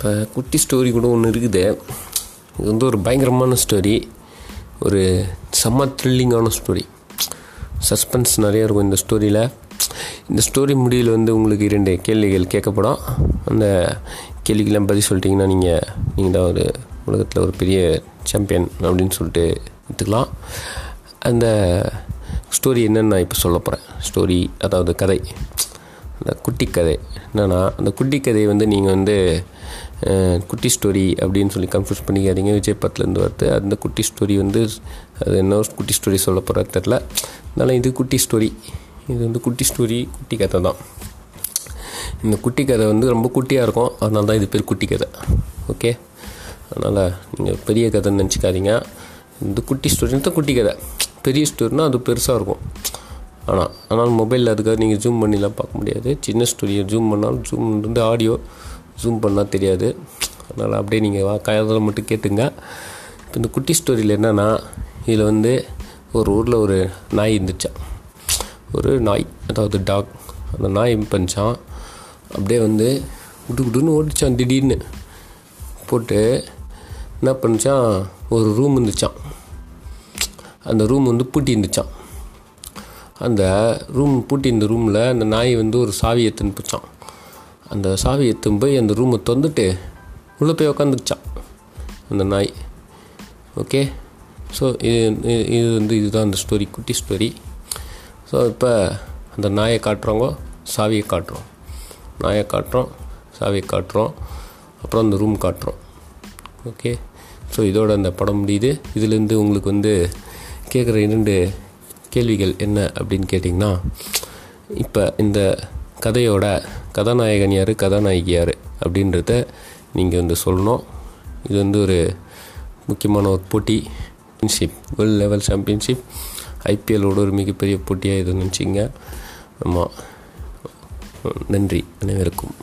இப்போ குட்டி ஸ்டோரி கூட ஒன்று இருக்குது. இது வந்து ஒரு பயங்கரமான ஸ்டோரி ஒரு செம்ம த்ரில்லிங்கான ஸ்டோரி சஸ்பென்ஸ் நிறையா இருக்கும் இந்த ஸ்டோரியில் இந்த ஸ்டோரி முடிவில் வந்து உங்களுக்கு இரண்டு கேள்விகள் கேட்கப்படும். அந்த கேள்விக்கெல்லாம் பதில் சொல்லிட்டிங்கன்னா நீங்கள் நீங்கள் தான் ஒரு உலகத்தில் ஒரு பெரிய சாம்பியன் அப்படின்னு சொல்லிட்டு எடுத்துக்கலாம். அந்த ஸ்டோரி என்னன்னு நான் இப்போ சொல்ல போகிறேன் ஸ்டோரி அதாவது கதை. இந்த குட்டி கதை. என்னென்னா அந்த குட்டி கதையை வந்து நீங்கள் வந்து குட்டி ஸ்டோரி அப்படின்னு சொல்லி கன்ஃபியூஸ் பண்ணிக்காதீங்க. விஜய் பத்துலேருந்து வருது. அந்த குட்டி ஸ்டோரி வந்து அது என்ன குட்டி ஸ்டோரி சொல்ல போகிற தெரில அதனால் இது குட்டி ஸ்டோரி இது வந்து குட்டி ஸ்டோரி குட்டி கதை தான். இந்த குட்டி கதை வந்து ரொம்ப குட்டியாக இருக்கும். அதனால தான் இது பேர் குட்டி கதை. ஓகே? அதனால் நீங்கள் பெரிய கதைன்னு நினச்சிக்காதீங்க. இந்த குட்டி ஸ்டோரின்னு தான் குட்டி கதை. பெரிய ஸ்டோரினா அது பெருசாக இருக்கும். ஆனால் ஆனால் மொபைலில் அதுக்காக நீங்கள் ஜூம் பண்ணிலாம் பார்க்க முடியாது. சின்ன ஸ்டுடியோ ஜூம் பண்ணாலும் ஜூம் இருந்து ஆடியோ ஜூம் பண்ணால் தெரியாது. அதனால் அப்படியே நீங்கள் வா காயத்தில் மட்டும் கேட்டுங்க. இப்போ இந்த குட்டி ஸ்டோரியில் என்னென்னா இதில் வந்து ஒரு ஊரில் ஒரு நாய் இருந்துச்சான் ஒரு நாய் அதாவது டாக் அந்த நாய் பண்ணிச்சான் அப்படியே வந்து குடு குடுன்னு ஓடிச்சான் திடீர்னு. போட்டு என்ன பண்ணிச்சான் ஒரு ரூம் இருந்துச்சான் அந்த ரூம் வந்து பூட்டி இருந்துச்சான் அந்த ரூம் பூட்டி இந்த ரூமில் அந்த நாய் வந்து ஒரு சாவி எத்துன்னு போச்சான் அந்த சாவி எத்துன்னு போய் அந்த ரூமை திறந்துட்டு உள்ளே போய் உக்காந்துச்சான் அந்த நாய். ஓகே ஸோ இது இது- இது வந்து இதுதான் அந்த ஸ்டோரி குட்டி ஸ்டோரி ஸோ இப்போ அந்த நாயை காட்டுறவங்க சாவியை காட்டுறோம். நாயை காட்டுறோம் சாவியை காட்டுறோம். அப்புறம் அந்த ரூம் காட்டுறோம். ஓகே ஸோ இதோட அந்த படம் முடியுது. இதுலேருந்து உங்களுக்கு வந்து கேட்குற இரண்டு கேள்விகள் என்ன அப்படின்னு கேட்டிங்கன்னா இப்போ இந்த கதையோட கதாநாயகன் யார் கதாநாயகி யார் அப்படின்றத நீங்கள் வந்து சொல்லணும். இது வந்து ஒரு முக்கியமான ஒரு போட்டி. சாம்பியன்ஷிப் வேர்ல்டு லெவல் சாம்பியன்ஷிப் ஐபிஎல்லோட ஒரு மிகப்பெரிய போட்டியாக இது நினச்சிங்க ஆமாம் நன்றி அனைவருக்கும்.